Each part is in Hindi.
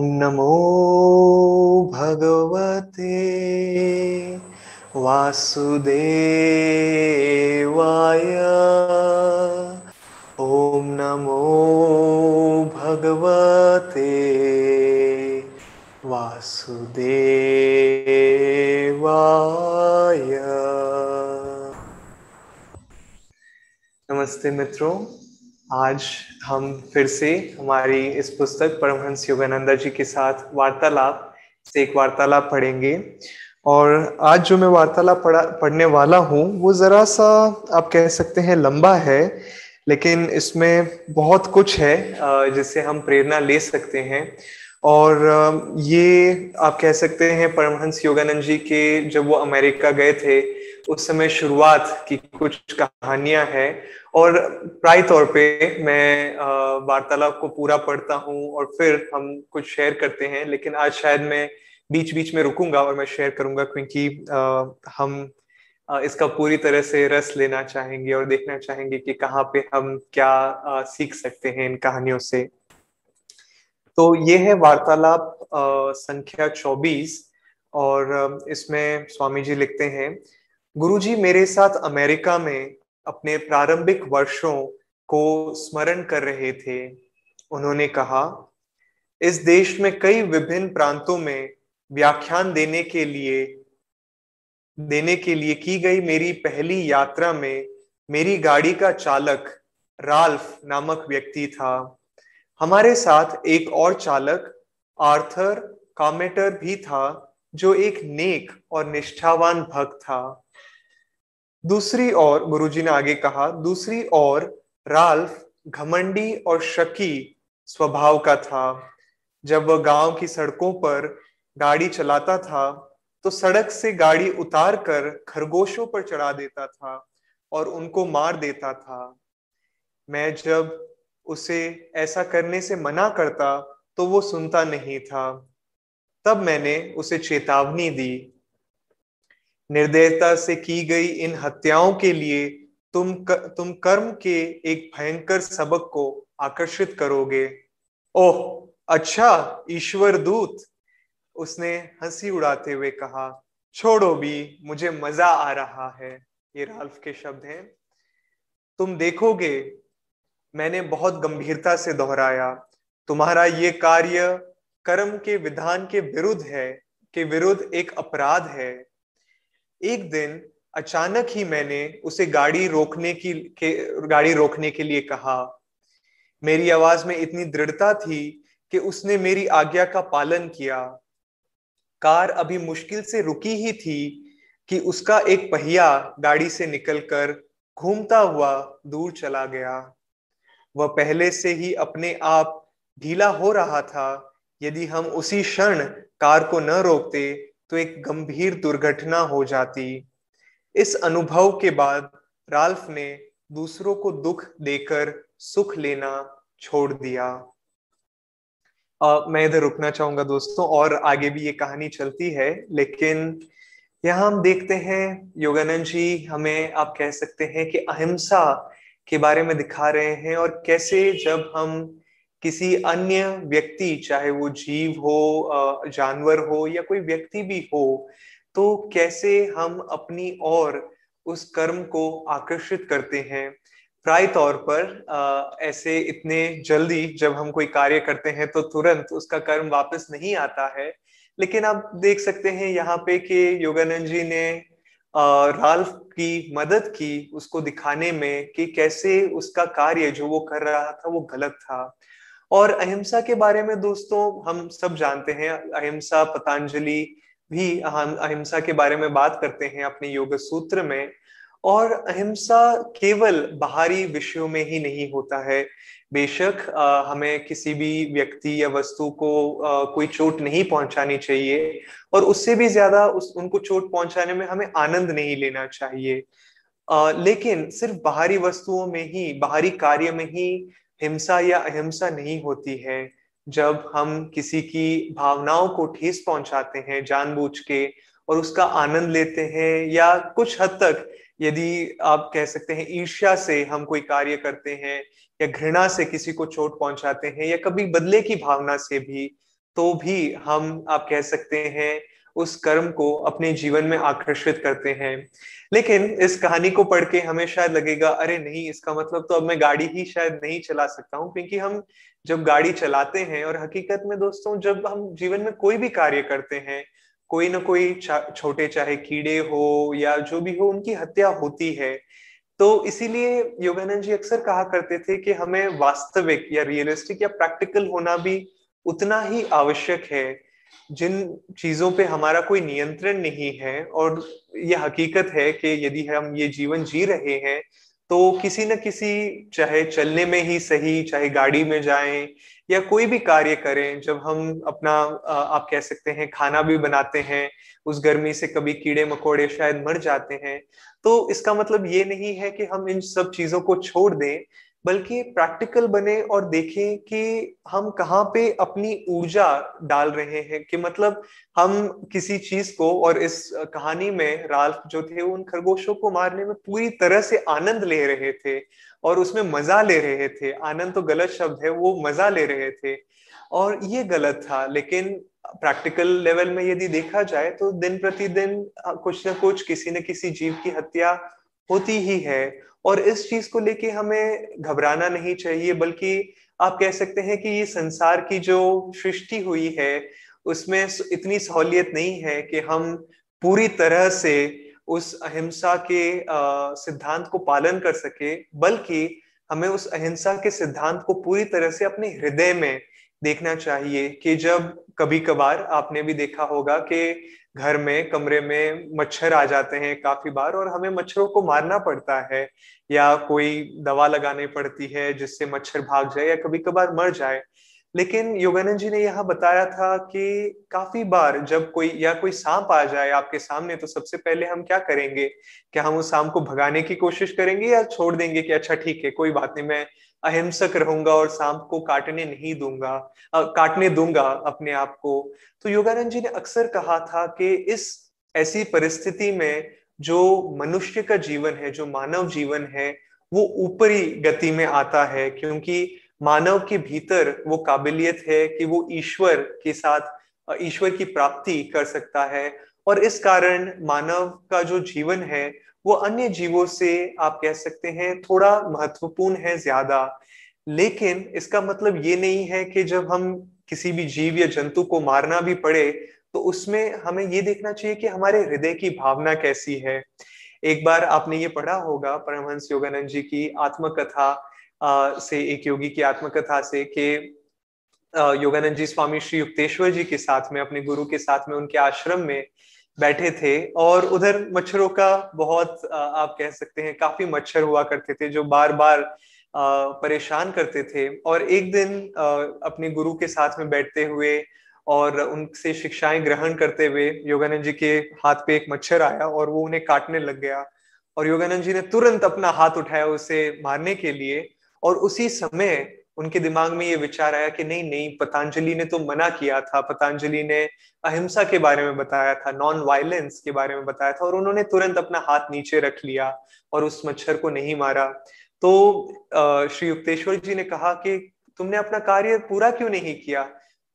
ॐ नमो भगवते वासुदेवाय। ॐ नमो भगवते वासुदेवाय। नमस्ते मित्रों। आज हम फिर से हमारी इस पुस्तक परमहंस योगानंदा जी के साथ वार्तालाप से एक वार्तालाप पढ़ेंगे। और आज जो मैं वार्तालाप पढ़ा, पढ़ने वाला हूँ, वो जरा सा आप कह सकते हैं लंबा है, लेकिन इसमें बहुत कुछ है जिससे हम प्रेरणा ले सकते हैं। और ये आप कह सकते हैं परमहंस योगानंद जी के जब वो अमेरिका गए थे, उस समय शुरुआत की कुछ कहानियाँ हैं। और प्राय तौर पे मैं वार्तालाप को पूरा पढ़ता हूँ और फिर हम कुछ शेयर करते हैं, लेकिन आज शायद मैं बीच बीच में रुकूँगा और मैं शेयर करूँगा क्योंकि हम इसका पूरी तरह से रस लेना चाहेंगे और देखना चाहेंगे कि कहाँ पे हम क्या सीख सकते हैं इन कहानियों से। तो ये है वार्तालाप संख्या 24 और इसमें स्वामी जी लिखते हैं, गुरुजी मेरे साथ अमेरिका में अपने प्रारंभिक वर्षों को स्मरण कर रहे थे। उन्होंने कहा, इस देश में कई विभिन्न प्रांतों में व्याख्यान देने के लिए, देने के लिए की गई मेरी पहली यात्रा में मेरी गाड़ी का चालक राल्फ नामक व्यक्ति था। हमारे साथ एक और चालक, आर्थर कामेटर भी था, जो एक नेक और निष्ठावान भक्त था। दूसरी ओर, गुरुजी ने आगे कहा, दूसरी ओर राल्फ, घमंडी और शकी स्वभाव का था। जब वह गाँव की सड़कों पर गाड़ी चलाता था तो सड़क से गाड़ी उतार कर खरगोशों पर चढ़ा देता था और उनको मार देता था। मैं जब उसे ऐसा करने से मना करता तो वो सुनता नहीं था। तब मैंने उसे चेतावनी दी। निर्दयता से की गई इन हत्याओं के लिए तुम तुम कर्म के एक भयंकर सबक को आकर्षित करोगे। ओह अच्छा ईश्वर दूत, उसने हँसी उड़ाते हुए कहा, छोड़ो भी, मुझे मज़ा आ रहा है। ये राल्फ के शब्द हैं। तुम देखोगे मैंने बहुत गंभीरता से दोहराया, तुम्हारा ये कार्य कर्म के विधान के विरुद्ध है, के विरुद्ध एक अपराध है। एक दिन अचानक ही मैंने उसे गाड़ी रोकने की, के, गाड़ी रोकने के लिए कहा। मेरी आवाज़ में इतनी दृढ़ता थी कि उसने मेरी आज्ञा का पालन किया। कार अभी मुश्किल से रुकी ही थी कि उसका एक पहिया गाड़ी से निकलकर घूमता हुआ दूर चला गया। वह पहले से ही अपने आप ढीला हो रहा था। यदि हम उसी क्षण कार को न रोकते तो एक गंभीर दुर्घटना हो जाती। इस अनुभव के बाद राल्फ ने दूसरों को दुख देकर सुख लेना छोड़ दिया। आ, मैं इधर रुकना चाहूँगा दोस्तों और आगे भी ये कहानी चलती है लेकिन यहाँ हम देखते हैं योगानंद जी हमें आप कह सकते हैं कि अहिंसा के बारे में दिखा रहे हैं और कैसे जब हम किसी अन्य व्यक्ति, चाहे वो जीव हो जानवर हो या कोई व्यक्ति भी हो तो कैसे हम अपनी ओर उस कर्म को आकर्षित करते हैं? प्राय तौर पर ऐसे इतने जल्दी जब हम कोई कार्य करते हैं तो तुरंत उसका कर्म वापस नहीं आता है। लेकिन आप देख सकते हैं यहाँ पे कि योगानंद जी ने राल्फ की मदद की उसको दिखाने में कि कैसे उसका कार्य जो वो कर रहा था, वो गलत था। और अहिंसा के बारे में दोस्तों, हम सब जानते हैं, अहिंसा, पतंजलि भी अहिंसा के बारे में बात करते हैं अपने योग सूत्र में। और अहिंसा केवल बाहरी विषयों में ही नहीं होता है। बेशक हमें किसी भी व्यक्ति या वस्तु को कोई चोट नहीं पहुंचानी चाहिए और उससे भी ज़्यादा उस, उनको चोट पहुँचाने में हमें आनंद नहीं लेना चाहिए। लेकिन सिर्फ़ बाहरी वस्तुओं में ही, बाहरी कार्य में ही हिंसा या अहिंसा नहीं होती है। जब हम किसी की भावनाओं को ठेस पहुंचाते हैं, जानबूझ के और उसका आनंद लेते हैं या कुछ हद तक यदि आप कह सकते हैं, ईर्ष्या से हम कोई कार्य करते हैं या घृणा से किसी को चोट पहुंचाते हैं या कभी बदले की भावना से भी तो भी हम, आप कह सकते हैं, उस कर्म को अपने जीवन में आकर्षित करते हैं। लेकिन इस कहानी को पढ़ के हमें शायद लगेगा, अरे नहीं, इसका मतलब तो अब मैं गाड़ी ही शायद नहीं चला सकता हूँ, क्योंकि हम जब गाड़ी चलाते हैं और हकीकत में दोस्तों, जब हम जीवन में कोई भी कार्य करते हैं कोई ना कोई छोटे चाहे कीड़े हो या जो भी हो, उनकी हत्या होती है। तो इसीलिए योगानंद जी अक्सर कहा करते थे कि हमें वास्तविक या रियलिस्टिक या प्रैक्टिकल होना भी उतना ही आवश्यक है, जिन चीज़ों पे हमारा कोई नियंत्रण नहीं है। और यह हकीकत है कि यदि हम ये जीवन जी रहे हैं तो किसी न किसी, चाहे चलने में ही सही, चाहे गाड़ी में जाएँ, या कोई भी कार्य करें, जब हम अपना आप कह सकते हैं, खाना भी बनाते हैं, उस गर्मी से कभी कीड़े मकोड़े शायद मर जाते हैं तो इसका मतलब ये नहीं है कि हम इन सब चीज़ों को छोड़ दें बल्कि प्रैक्टिकल बने और देखें कि हम कहाँ पे अपनी ऊर्जा डाल रहे हैं कि मतलब हम किसी चीज़ को और इस कहानी में राल्फ जो थे उन खरगोशों को मारने में पूरी तरह से आनंद ले रहे थे और उसमें मज़ा ले रहे थे। आनंद तो गलत शब्द है, वो मज़ा ले रहे थे। और ये गलत था, लेकिन प्रैक्टिकल लेवल में यदि देखा जाए तो दिन प्रतिदिन कुछ न कुछ किसी न किसी जीव की हत्या होती ही है। और इस चीज़ को लेके हमें घबराना नहीं चाहिए, बल्कि आप कह सकते हैं कि ये संसार की जो सृष्टि हुई है, उसमें इतनी सहूलियत नहीं है कि हम पूरी तरह से उस अहिंसा के सिद्धांत को पालन कर सके, बल्कि हमें उस अहिंसा के सिद्धांत को पूरी तरह से अपने हृदय में देखना चाहिए कि जब कभी कभार आपने भी देखा होगा कि घर में, कमरे में मच्छर आ जाते हैं काफ़ी बार और हमें मच्छरों को मारना पड़ता है या कोई दवा लगानी पड़ती है जिससे मच्छर भाग जाए या कभी कभार मर जाए। लेकिन योगानंद जी ने यहाँ बताया था कि काफ़ी बार जब कोई या कोई सांप आ जाए आपके सामने तो सबसे पहले हम क्या करेंगे? क्या हम उस सांप को भगाने की कोशिश करेंगे या छोड़ देंगे कि अच्छा ठीक है, कोई बात नहीं, मैं अहिंसक रहूँगा और सांप को काटने नहीं दूँगा आ, काटने दूँगा अपने आप को। तो योगानंद जी ने अक्सर कहा था कि इस ऐसी परिस्थिति में जो मनुष्य का जीवन है जो मानव जीवन है वो ऊपरी गति में आता है क्योंकि मानव के भीतर वो काबिलियत है कि वो ईश्वर के साथ ईश्वर की प्राप्ति कर सकता है। और इस कारण मानव का जो जीवन है वो अन्य जीवों से, आप कह सकते हैं, थोड़ा महत्वपूर्ण है ज़्यादा। लेकिन इसका मतलब ये नहीं है कि जब हम किसी भी जीव या जंतु को मारना भी पड़े तो उसमें हमें ये देखना चाहिए कि हमारे हृदय की भावना कैसी है। एक बार आपने ये पढ़ा होगा परमहंस योगानंद जी की आत्मकथा से, एक योगी की आत्मकथा से कि योगानंद जी, स्वामी श्री युक्तेश्वर जी के साथ में, अपने गुरु के साथ में, उनके आश्रम में बैठे थे और उधर मच्छरों का बहुत आप कह सकते हैं, काफ़ी मच्छर हुआ करते थे, जो बार बार परेशान करते थे। और एक दिन अपने गुरु के साथ में बैठते हुए और उनसे शिक्षाएँ ग्रहण करते हुए योगानंद जी के हाथ पे एक मच्छर आया और वो उन्हें काटने लग गया। और योगानंद जी ने तुरंत अपना हाथ उठाया उसे मारने के लिए और उसी समय उनके दिमाग में ये विचार आया कि नहीं नहीं पतंजलि ने तो मना किया था। पतंजलि ने अहिंसा के बारे में बताया था नॉन वायलेंस के बारे में बताया था और उन्होंने तुरंत अपना हाथ नीचे रख लिया और उस मच्छर को नहीं मारा। तो श्री युक्तेश्वर जी ने कहा कि तुमने अपना कार्य पूरा क्यों नहीं किया?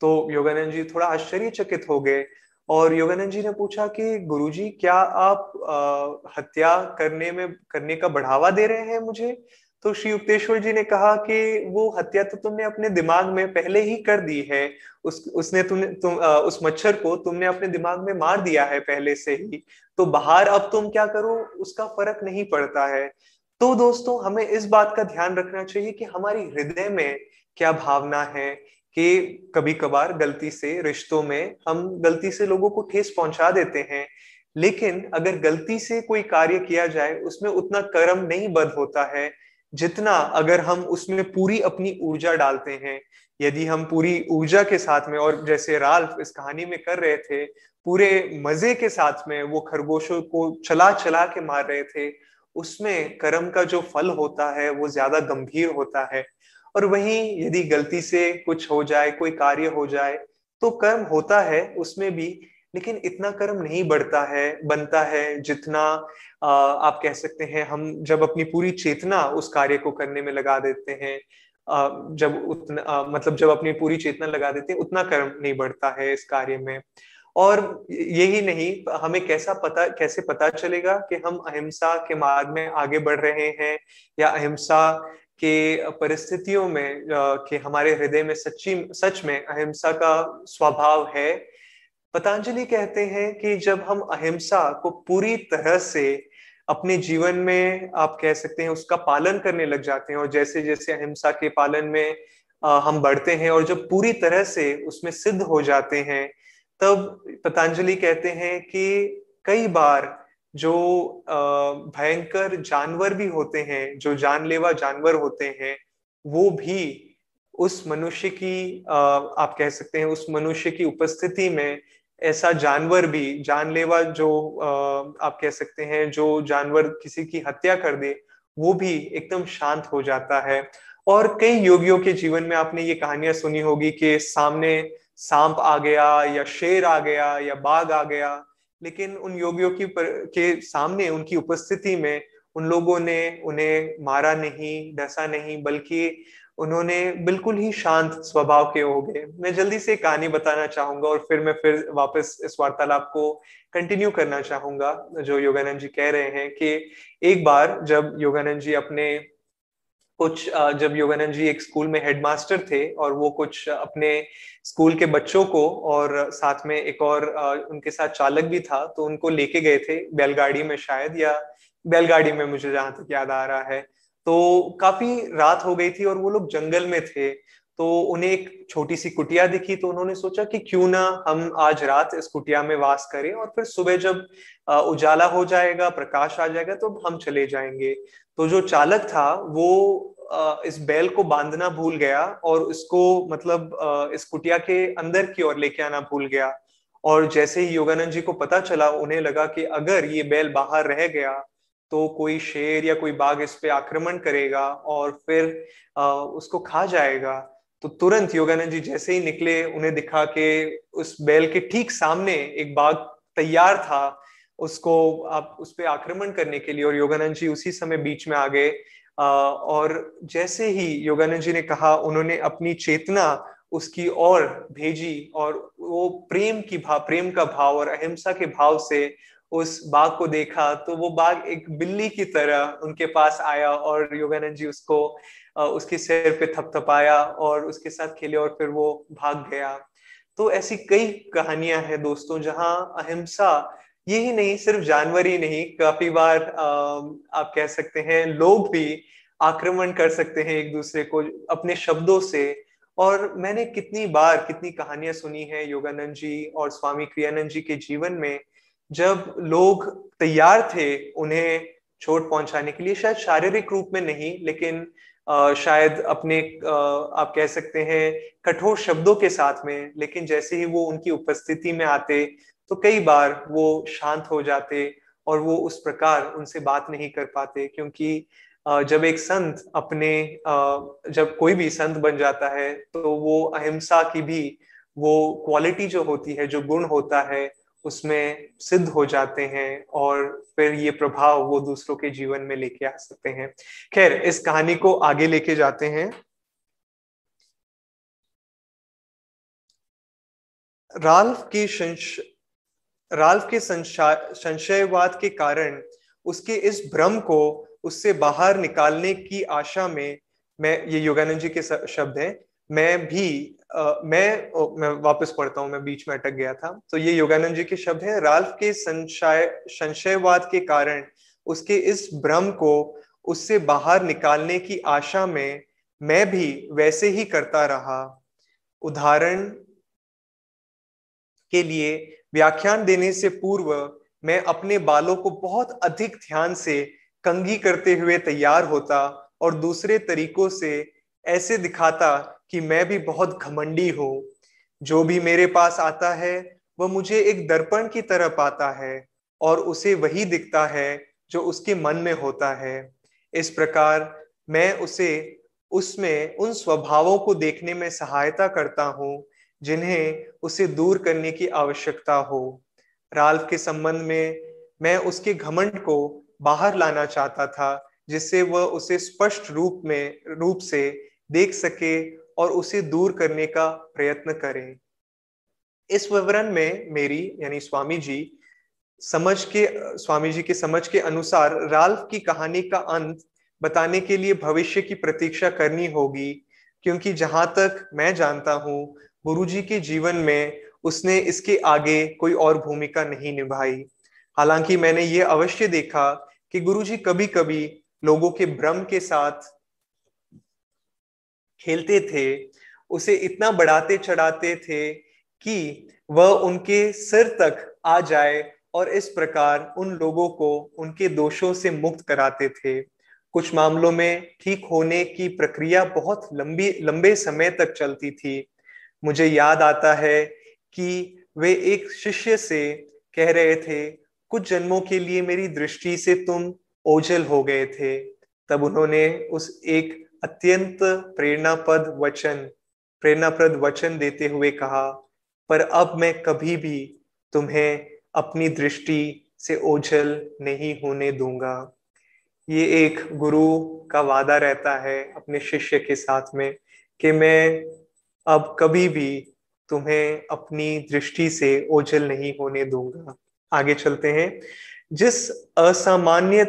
तो योगानंद जी थोड़ा आश्चर्यचकित हो गए और योगानंद जी ने पूछा कि गुरुजी क्या आप आ, हत्या करने में करने का बढ़ावा दे रहे हैं मुझे? तो श्री युक्तेश्वर जी ने कहा कि वो हत्या तो तुमने अपने दिमाग में पहले ही कर दी है। उस उसने तुमने तुम आ, उस मच्छर को तुमने अपने दिमाग में मार दिया है पहले से ही। तो बाहर अब तुम क्या करो? उसका फ़र्क नहीं पड़ता है। तो दोस्तों हमें इस बात का ध्यान रखना चाहिए कि हमारी हृदय में क्या भावना है कि कभी कभार गलती से रिश्तों में हम गलती से लोगों को ठेस पहुँचा देते हैं। लेकिन अगर गलती से कोई कार्य किया जाए उसमें उतना कर्म नहीं बद होता है। जितना अगर हम उसमें पूरी अपनी ऊर्जा डालते हैं, यदि हम पूरी ऊर्जा के साथ में, और जैसे राल्फ इस कहानी में कर रहे थे, पूरे मज़े के साथ में वो खरगोशों को चला चला के मार रहे थे, उसमें कर्म का जो फल होता है, वो ज़्यादा गंभीर होता है। और वहीं यदि गलती से कुछ हो जाए, कोई कार्य हो जाए तो कर्म होता है, उसमें भी लेकिन इतना कर्म नहीं बढ़ता है बनता है जितना आ, आप कह सकते हैं हम जब अपनी पूरी चेतना उस कार्य को करने में लगा देते हैं आ, जब उतना आ, मतलब जब अपनी पूरी चेतना लगा देते हैं उतना कर्म नहीं बढ़ता है इस कार्य में। और यही नहीं हमें कैसा पता कैसे पता चलेगा कि हम अहिंसा के मार्ग में आगे बढ़ रहे हैं या अहिंसा के परिस्थितियों में कि हमारे हृदय में सच्ची सच में अहिंसा का स्वभाव है पतंजलि कहते हैं कि जब हम अहिंसा को पूरी तरह से अपने जीवन में, आप कह सकते हैं, उसका पालन करने लग जाते हैं और जैसे जैसे अहिंसा के पालन में हम बढ़ते हैं और जब पूरी तरह से उसमें सिद्ध हो जाते हैं, तब पतंजलि कहते हैं कि कई बार जो भयंकर जानवर भी होते हैं, जो जानलेवा जानवर होते हैं, वो भी उस मनुष्य की आप कह सकते हैं, उस मनुष्य की उपस्थिति में ऐसा जानवर भी जानलेवा जो आप कह सकते हैं जो जानवर किसी की हत्या कर दे वो भी एकदम शांत हो जाता है। और कई योगियों के जीवन में आपने ये कहानियाँ सुनी होगी कि सामने सांप आ गया या शेर आ गया या बाघ आ गया लेकिन उन योगियों की पर, के सामने उनकी उपस्थिति में उन लोगों ने उन्हें मारा नहीं डसा नहीं बल्कि उन्होंने बिल्कुल ही शांत स्वभाव के हो गए। मैं जल्दी से कहानी बताना चाहूँगा और फिर मैं फिर वापस इस वार्तालाप को कंटिन्यू करना चाहूँगा, जो योगानंद जी कह रहे हैं कि एक बार जब योगानंद जी अपने कुछ जब योगानंद जी एक स्कूल में हेडमास्टर थे और वो कुछ अपने स्कूल के बच्चों को और साथ में एक और उनके साथ चालक भी था तो उनको लेके गए थे बैलगाड़ी में शायद या बैलगाड़ी में मुझे जहाँ तक याद आ रहा है। तो काफ़ी रात हो गई थी और वो लोग जंगल में थे तो उन्हें एक छोटी सी कुटिया दिखी तो उन्होंने सोचा कि क्यों ना हम आज रात इस कुटिया में वास करें और फिर सुबह जब उजाला हो जाएगा, प्रकाश आ जाएगा तो हम चले जाएँगे। तो जो चालक था, वो इस बैल को बांधना भूल गया और इसको मतलब इस कुटिया के अंदर की ओर लेके आना भूल गया। और जैसे ही योगानंद जी को पता चला, उन्हें लगा कि अगर ये बैल बाहर रह गया तो कोई शेर या कोई बाघ इस पे आक्रमण करेगा और फिर आ, उसको खा जाएगा। तो तुरंत योगानंद जी जैसे ही निकले उन्हें दिखा कि उस बैल के ठीक सामने एक बाघ तैयार था उसको आप उस पर आक्रमण करने के लिए और योगानंद जी उसी समय बीच में आ गए। और जैसे ही योगानंद जी ने कहा उन्होंने अपनी चेतना उसकी ओर भेजी और वो प्रेम की भाव प्रेम का भाव और अहिंसा के भाव से उस बाघ को देखा तो वो बाघ एक बिल्ली की तरह उनके पास आया और योगानंद जी उसको उसके सिर पे थपथपाया और उसके साथ खेले और फिर वो भाग गया। तो ऐसी कई कहानियाँ हैं दोस्तों, जहाँ अहिंसा ये ही नहीं, सिर्फ़ जानवर ही नहीं, काफ़ी बार आप कह सकते हैं, लोग भी आक्रमण कर सकते हैं एक दूसरे को अपने शब्दों से। और मैंने कितनी बार कितनी कहानियाँ सुनी है योगानंद जी और स्वामी क्रियानंद जी के जीवन में जब लोग तैयार थे उन्हें चोट पहुँचाने के लिए, शायद शारीरिक रूप में नहीं, लेकिन शायद अपने आप कह सकते हैं, कठोर शब्दों के साथ में, लेकिन जैसे ही वो उनकी उपस्थिति में आते तो कई बार वो शांत हो जाते और वो उस प्रकार उनसे बात नहीं कर पाते, क्योंकि जब एक संत अपने जब कोई भी संत बन जाता है तो वो अहिंसा की भी वो क्वालिटी जो होती है, जो गुण होता है उसमें सिद्ध हो जाते हैं और फिर ये प्रभाव वो दूसरों के जीवन में लेके आ सकते हैं। खैर, इस कहानी को आगे लेके जाते हैं। राल्फ की संश, राल्फ के संशयवाद के कारण उसके इस भ्रम को उससे बाहर निकालने की आशा में, मैं, ये योगानंद जी के शब्द हैं, मैं भी मैं मैं वापस पढ़ता हूँ, मैं बीच में अटक गया था। तो ये योगानंद जी के शब्द हैं, राल्फ के संशय, संशयवाद के कारण उसके इस भ्रम को उससे बाहर निकालने की आशा में मैं भी वैसे ही करता रहा। उदाहरण के लिए व्याख्यान देने से पूर्व मैं अपने बालों को बहुत अधिक ध्यान से कंघी करते हुए तैयार होता और दूसरे तरीकों से ऐसे दिखाता कि मैं भी बहुत घमंडी हूँ। जो भी मेरे पास आता है, वह मुझे एक दर्पण की तरह पाता है और उसे वही दिखता है जो उसके मन में होता है। इस प्रकार मैं उसे उसमें उन स्वभावों को देखने में सहायता करता हूँ, जिन्हें उसे दूर करने की आवश्यकता हो। राल्फ के संबंध में मैं उसके घमंड को बाहर लाना चाहता था, जिससे वह उसे स्पष्ट रूप में, रूप से देख सके और उसे दूर करने का प्रयत्न करें। इस विवरण में मेरी, यानी स्वामी जी, समझ के, स्वामी जी के समझ के अनुसार राल्फ की कहानी का अंत बताने के लिए भविष्य की प्रतीक्षा करनी होगी, क्योंकि जहाँ तक मैं जानता हूँ गुरुजी के जीवन में उसने इसके आगे कोई और भूमिका नहीं निभाई। हालाँकि मैंने ये अवश्य देखा कि गुरुजी कभी कभी लोगों के भ्रम के साथ खेलते थे, उसे इतना बढ़ाते चढ़ाते थे कि वह उनके सिर तक आ जाए और इस प्रकार उन लोगों को उनके दोषों से मुक्त कराते थे। कुछ मामलों में ठीक होने की प्रक्रिया बहुत लंबी, लंबे समय तक चलती थी। मुझे याद आता है कि वे एक शिष्य से कह रहे थे, कुछ जन्मों के लिए मेरी दृष्टि से तुम ओझल हो गए थे। तब उन्होंने उस एक अत्यंत प्रेरणापद वचन, प्रेरणाप्रद वचन देते हुए कहा, पर अब मैं कभी भी तुम्हें अपनी दृष्टि से ओझल नहीं होने दूँगा। ये एक गुरु का वादा रहता है अपने शिष्य के साथ में कि मैं अब कभी भी तुम्हें अपनी दृष्टि से ओझल नहीं होने दूँगा। आगे चलते हैं। जिस असामान्य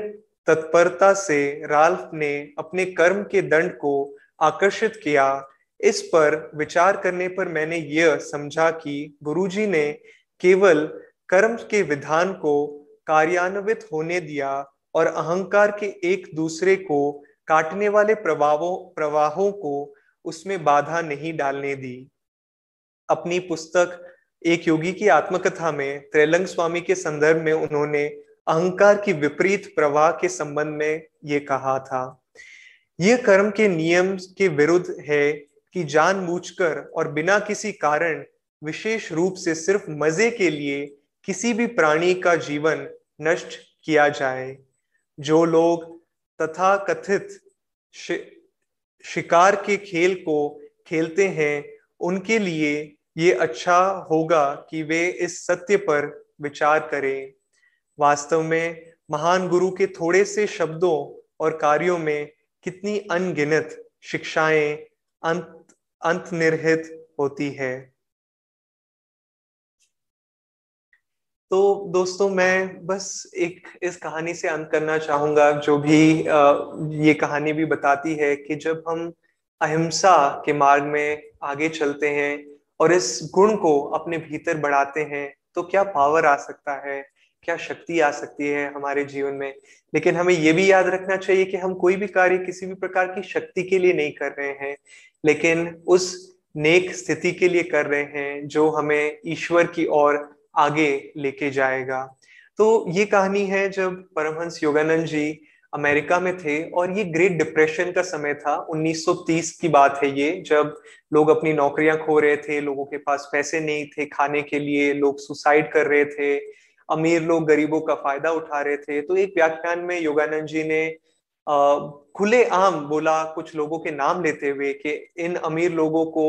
तत्परता से राल्फ ने अपने कर्म के दंड को आकर्षित किया। इस पर विचार करने पर मैंने यह समझा कि गुरुजी ने केवल कर्म के विधान को कार्यान्वित होने दिया और अहंकार के एक दूसरे को काटने वाले प्रभावों, प्रवाहों को उसमें बाधा नहीं डालने दी। अपनी पुस्तक एक योगी की आत्मकथा में त्रैलंग स्वामी के संदर्भ में उन्होंने अहंकार की विपरीत प्रवाह के संबंध में ये कहा था। यह कर्म के नियम के विरुद्ध है कि जानबूझकर और बिना किसी कारण विशेष रूप से सिर्फ़ मज़े के लिए किसी भी प्राणी का जीवन नष्ट किया जाए। जो लोग तथा कथित शि, शिकार के खेल को खेलते हैं उनके लिए ये अच्छा होगा कि वे इस सत्य पर विचार करें। वास्तव में महान गुरु के थोड़े से शब्दों और कार्यों में कितनी अनगिनत शिक्षाएँ अंत, अंतनिर्हित होती है। तो दोस्तों, मैं बस एक, इस कहानी से अंत करना चाहूँगा, जो भी ये कहानी भी बताती है कि जब हम अहिंसा के मार्ग में आगे चलते हैं और इस गुण को अपने भीतर बढ़ाते हैं तो क्या पावर आ सकता है? क्या शक्ति आ सकती है हमारे जीवन में? लेकिन हमें यह भी याद रखना चाहिए कि हम कोई भी कार्य किसी भी प्रकार की शक्ति के लिए नहीं कर रहे हैं, लेकिन उस नेक स्थिति के लिए कर रहे हैं जो हमें ईश्वर की ओर आगे लेके जाएगा। तो ये कहानी है जब परमहंस योगानंद जी अमेरिका में थे और ये ग्रेट डिप्रेशन का समय था। 1930 की बात है ये, जब लोग अपनी नौकरियाँ खो रहे थे, लोगों के पास पैसे नहीं थे, खाने के लिए लोग सुसाइड कर रहे थे अमीर लोग गरीबों का फ़ायदा उठा रहे थे। तो एक व्याख्यान में योगानंद जी ने खुले आम बोला कुछ लोगों के नाम लेते हुए कि इन अमीर लोगों को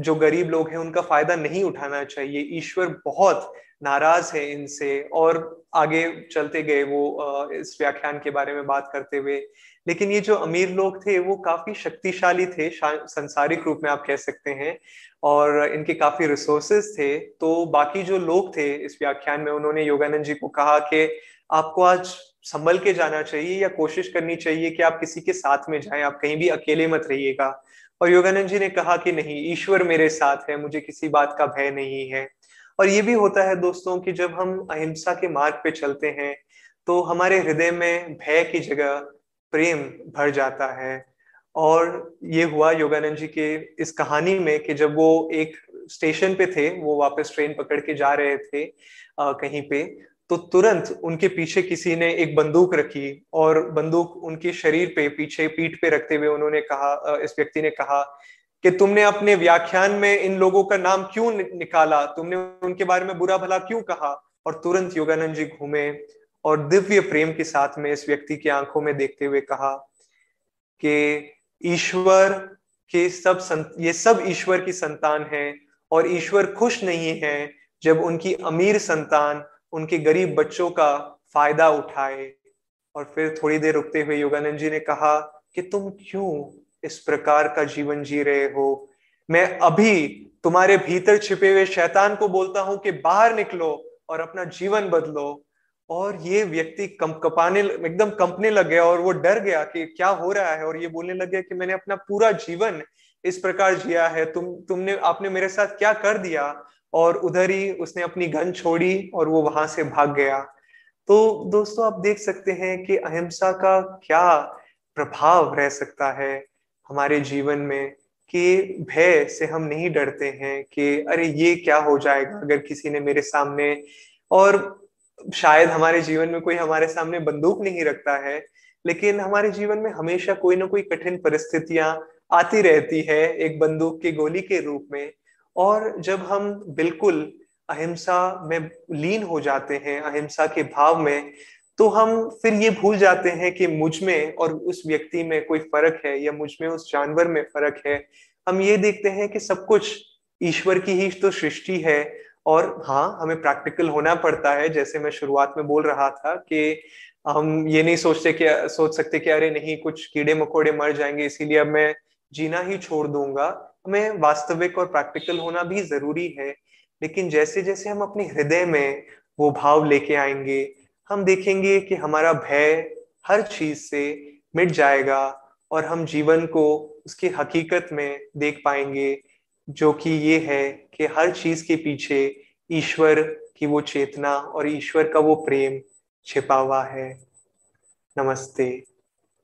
जो गरीब लोग हैं उनका फ़ायदा नहीं उठाना चाहिए। ईश्वर बहुत नाराज़ है इनसे। और आगे चलते गए वो इस व्याख्यान के बारे में बात करते हुए लेकिन ये जो अमीर लोग थे, वो काफ़ी शक्तिशाली थे संसारिक रूप में आप कह सकते हैं, और इनके काफ़ी रिसोर्सेस थे। तो बाकी जो लोग थे, इस व्याख्यान में उन्होंने योगानंद जी को कहा कि आपको आज संभल के जाना चाहिए या कोशिश करनी चाहिए कि आप किसी के साथ में जाएँ, आप कहीं भी अकेले मत रहिएगा। और योगानंद जी ने कहा कि नहीं, ईश्वर मेरे साथ है, मुझे किसी बात का भय नहीं है। और ये भी होता है दोस्तों कि जब हम अहिंसा के मार्ग पे चलते हैं तो हमारे हृदय में भय की जगह प्रेम भर जाता है। और ये हुआ योगानंद जी के इस कहानी में कि जब वो एक स्टेशन पे थे वो वापस ट्रेन पकड़ के जा रहे थे आ, कहीं पे तो तुरंत उनके पीछे किसी ने एक बंदूक रखी और बंदूक उनके शरीर पे पीछे पीठ पे रखते हुए उन्होंने कहा इस व्यक्ति ने कहा कि तुमने अपने व्याख्यान में इन लोगों का नाम क्यों निकाला? तुमने उनके बारे में बुरा भला क्यों कहा? और तुरंत योगानंद जी घूमे। और दिव्य प्रेम के साथ में इस व्यक्ति की आँखों में देखते हुए कहा कि ईश्वर के सब संत, ये सब ईश्वर की संतान है और ईश्वर खुश नहीं है जब उनकी अमीर संतान उनके गरीब बच्चों का फ़ायदा उठाए। और फिर थोड़ी देर रुकते हुए योगानंद जी ने कहा कि तुम क्यों इस प्रकार का जीवन जी रहे हो? मैं अभी तुम्हारे भीतर छिपे हुए शैतान को बोलता हूँ कि बाहर निकलो और अपना जीवन बदलो। और ये व्यक्ति कम, कपाने एकदम कंपने लग गया और वो डर गया कि क्या हो रहा है और ये बोलने लग गया कि मैंने अपना पूरा जीवन इस प्रकार जिया है। तुम, तुमने, आपने मेरे साथ क्या कर दिया? और उधर ही उसने अपनी गन छोड़ी और वो वहाँ से भाग गया। तो दोस्तों, आप देख सकते हैं कि अहिंसा का क्या प्रभाव रह सकता है हमारे जीवन में कि भय से हम नहीं डरते हैं कि अरे ये क्या हो जाएगा अगर किसी ने मेरे सामने और शायद हमारे जीवन में कोई हमारे सामने बंदूक नहीं रखता है, लेकिन हमारे जीवन में हमेशा कोई ना कोई कठिन परिस्थितियाँ आती रहती है एक बंदूक की गोली के रूप में। और जब हम बिल्कुल अहिंसा में लीन हो जाते हैं, अहिंसा के भाव में तो हम फिर ये भूल जाते हैं कि मुझमें और उस व्यक्ति में कोई फ़र्क है या मुझमें उस जानवर में फ़र्क है। हम ये देखते हैं कि सब कुछ ईश्वर की ही तो सृष्टि है और हाँ हमें प्रैक्टिकल होना पड़ता है। जैसे मैं शुरुआत में बोल रहा था कि हम ये नहीं सोचते कि, सोच सकते कि अरे नहीं, कुछ कीड़े मकोड़े मर जाएँगे, इसीलिए अब मैं जीना ही छोड़ दूँगा। हमें वास्तविक और प्रैक्टिकल होना भी ज़रूरी है। लेकिन जैसे जैसे हम अपने हृदय में वो भाव लेके आएँगे, हम देखेंगे कि हमारा भय हर चीज़ से मिट जाएगा और हम जीवन को उसकी हकीकत में देख पाएँगे। जो कि ये है कि हर चीज़ के पीछे ईश्वर की वो चेतना और ईश्वर का वो प्रेम छिपा हुआ है। नमस्ते।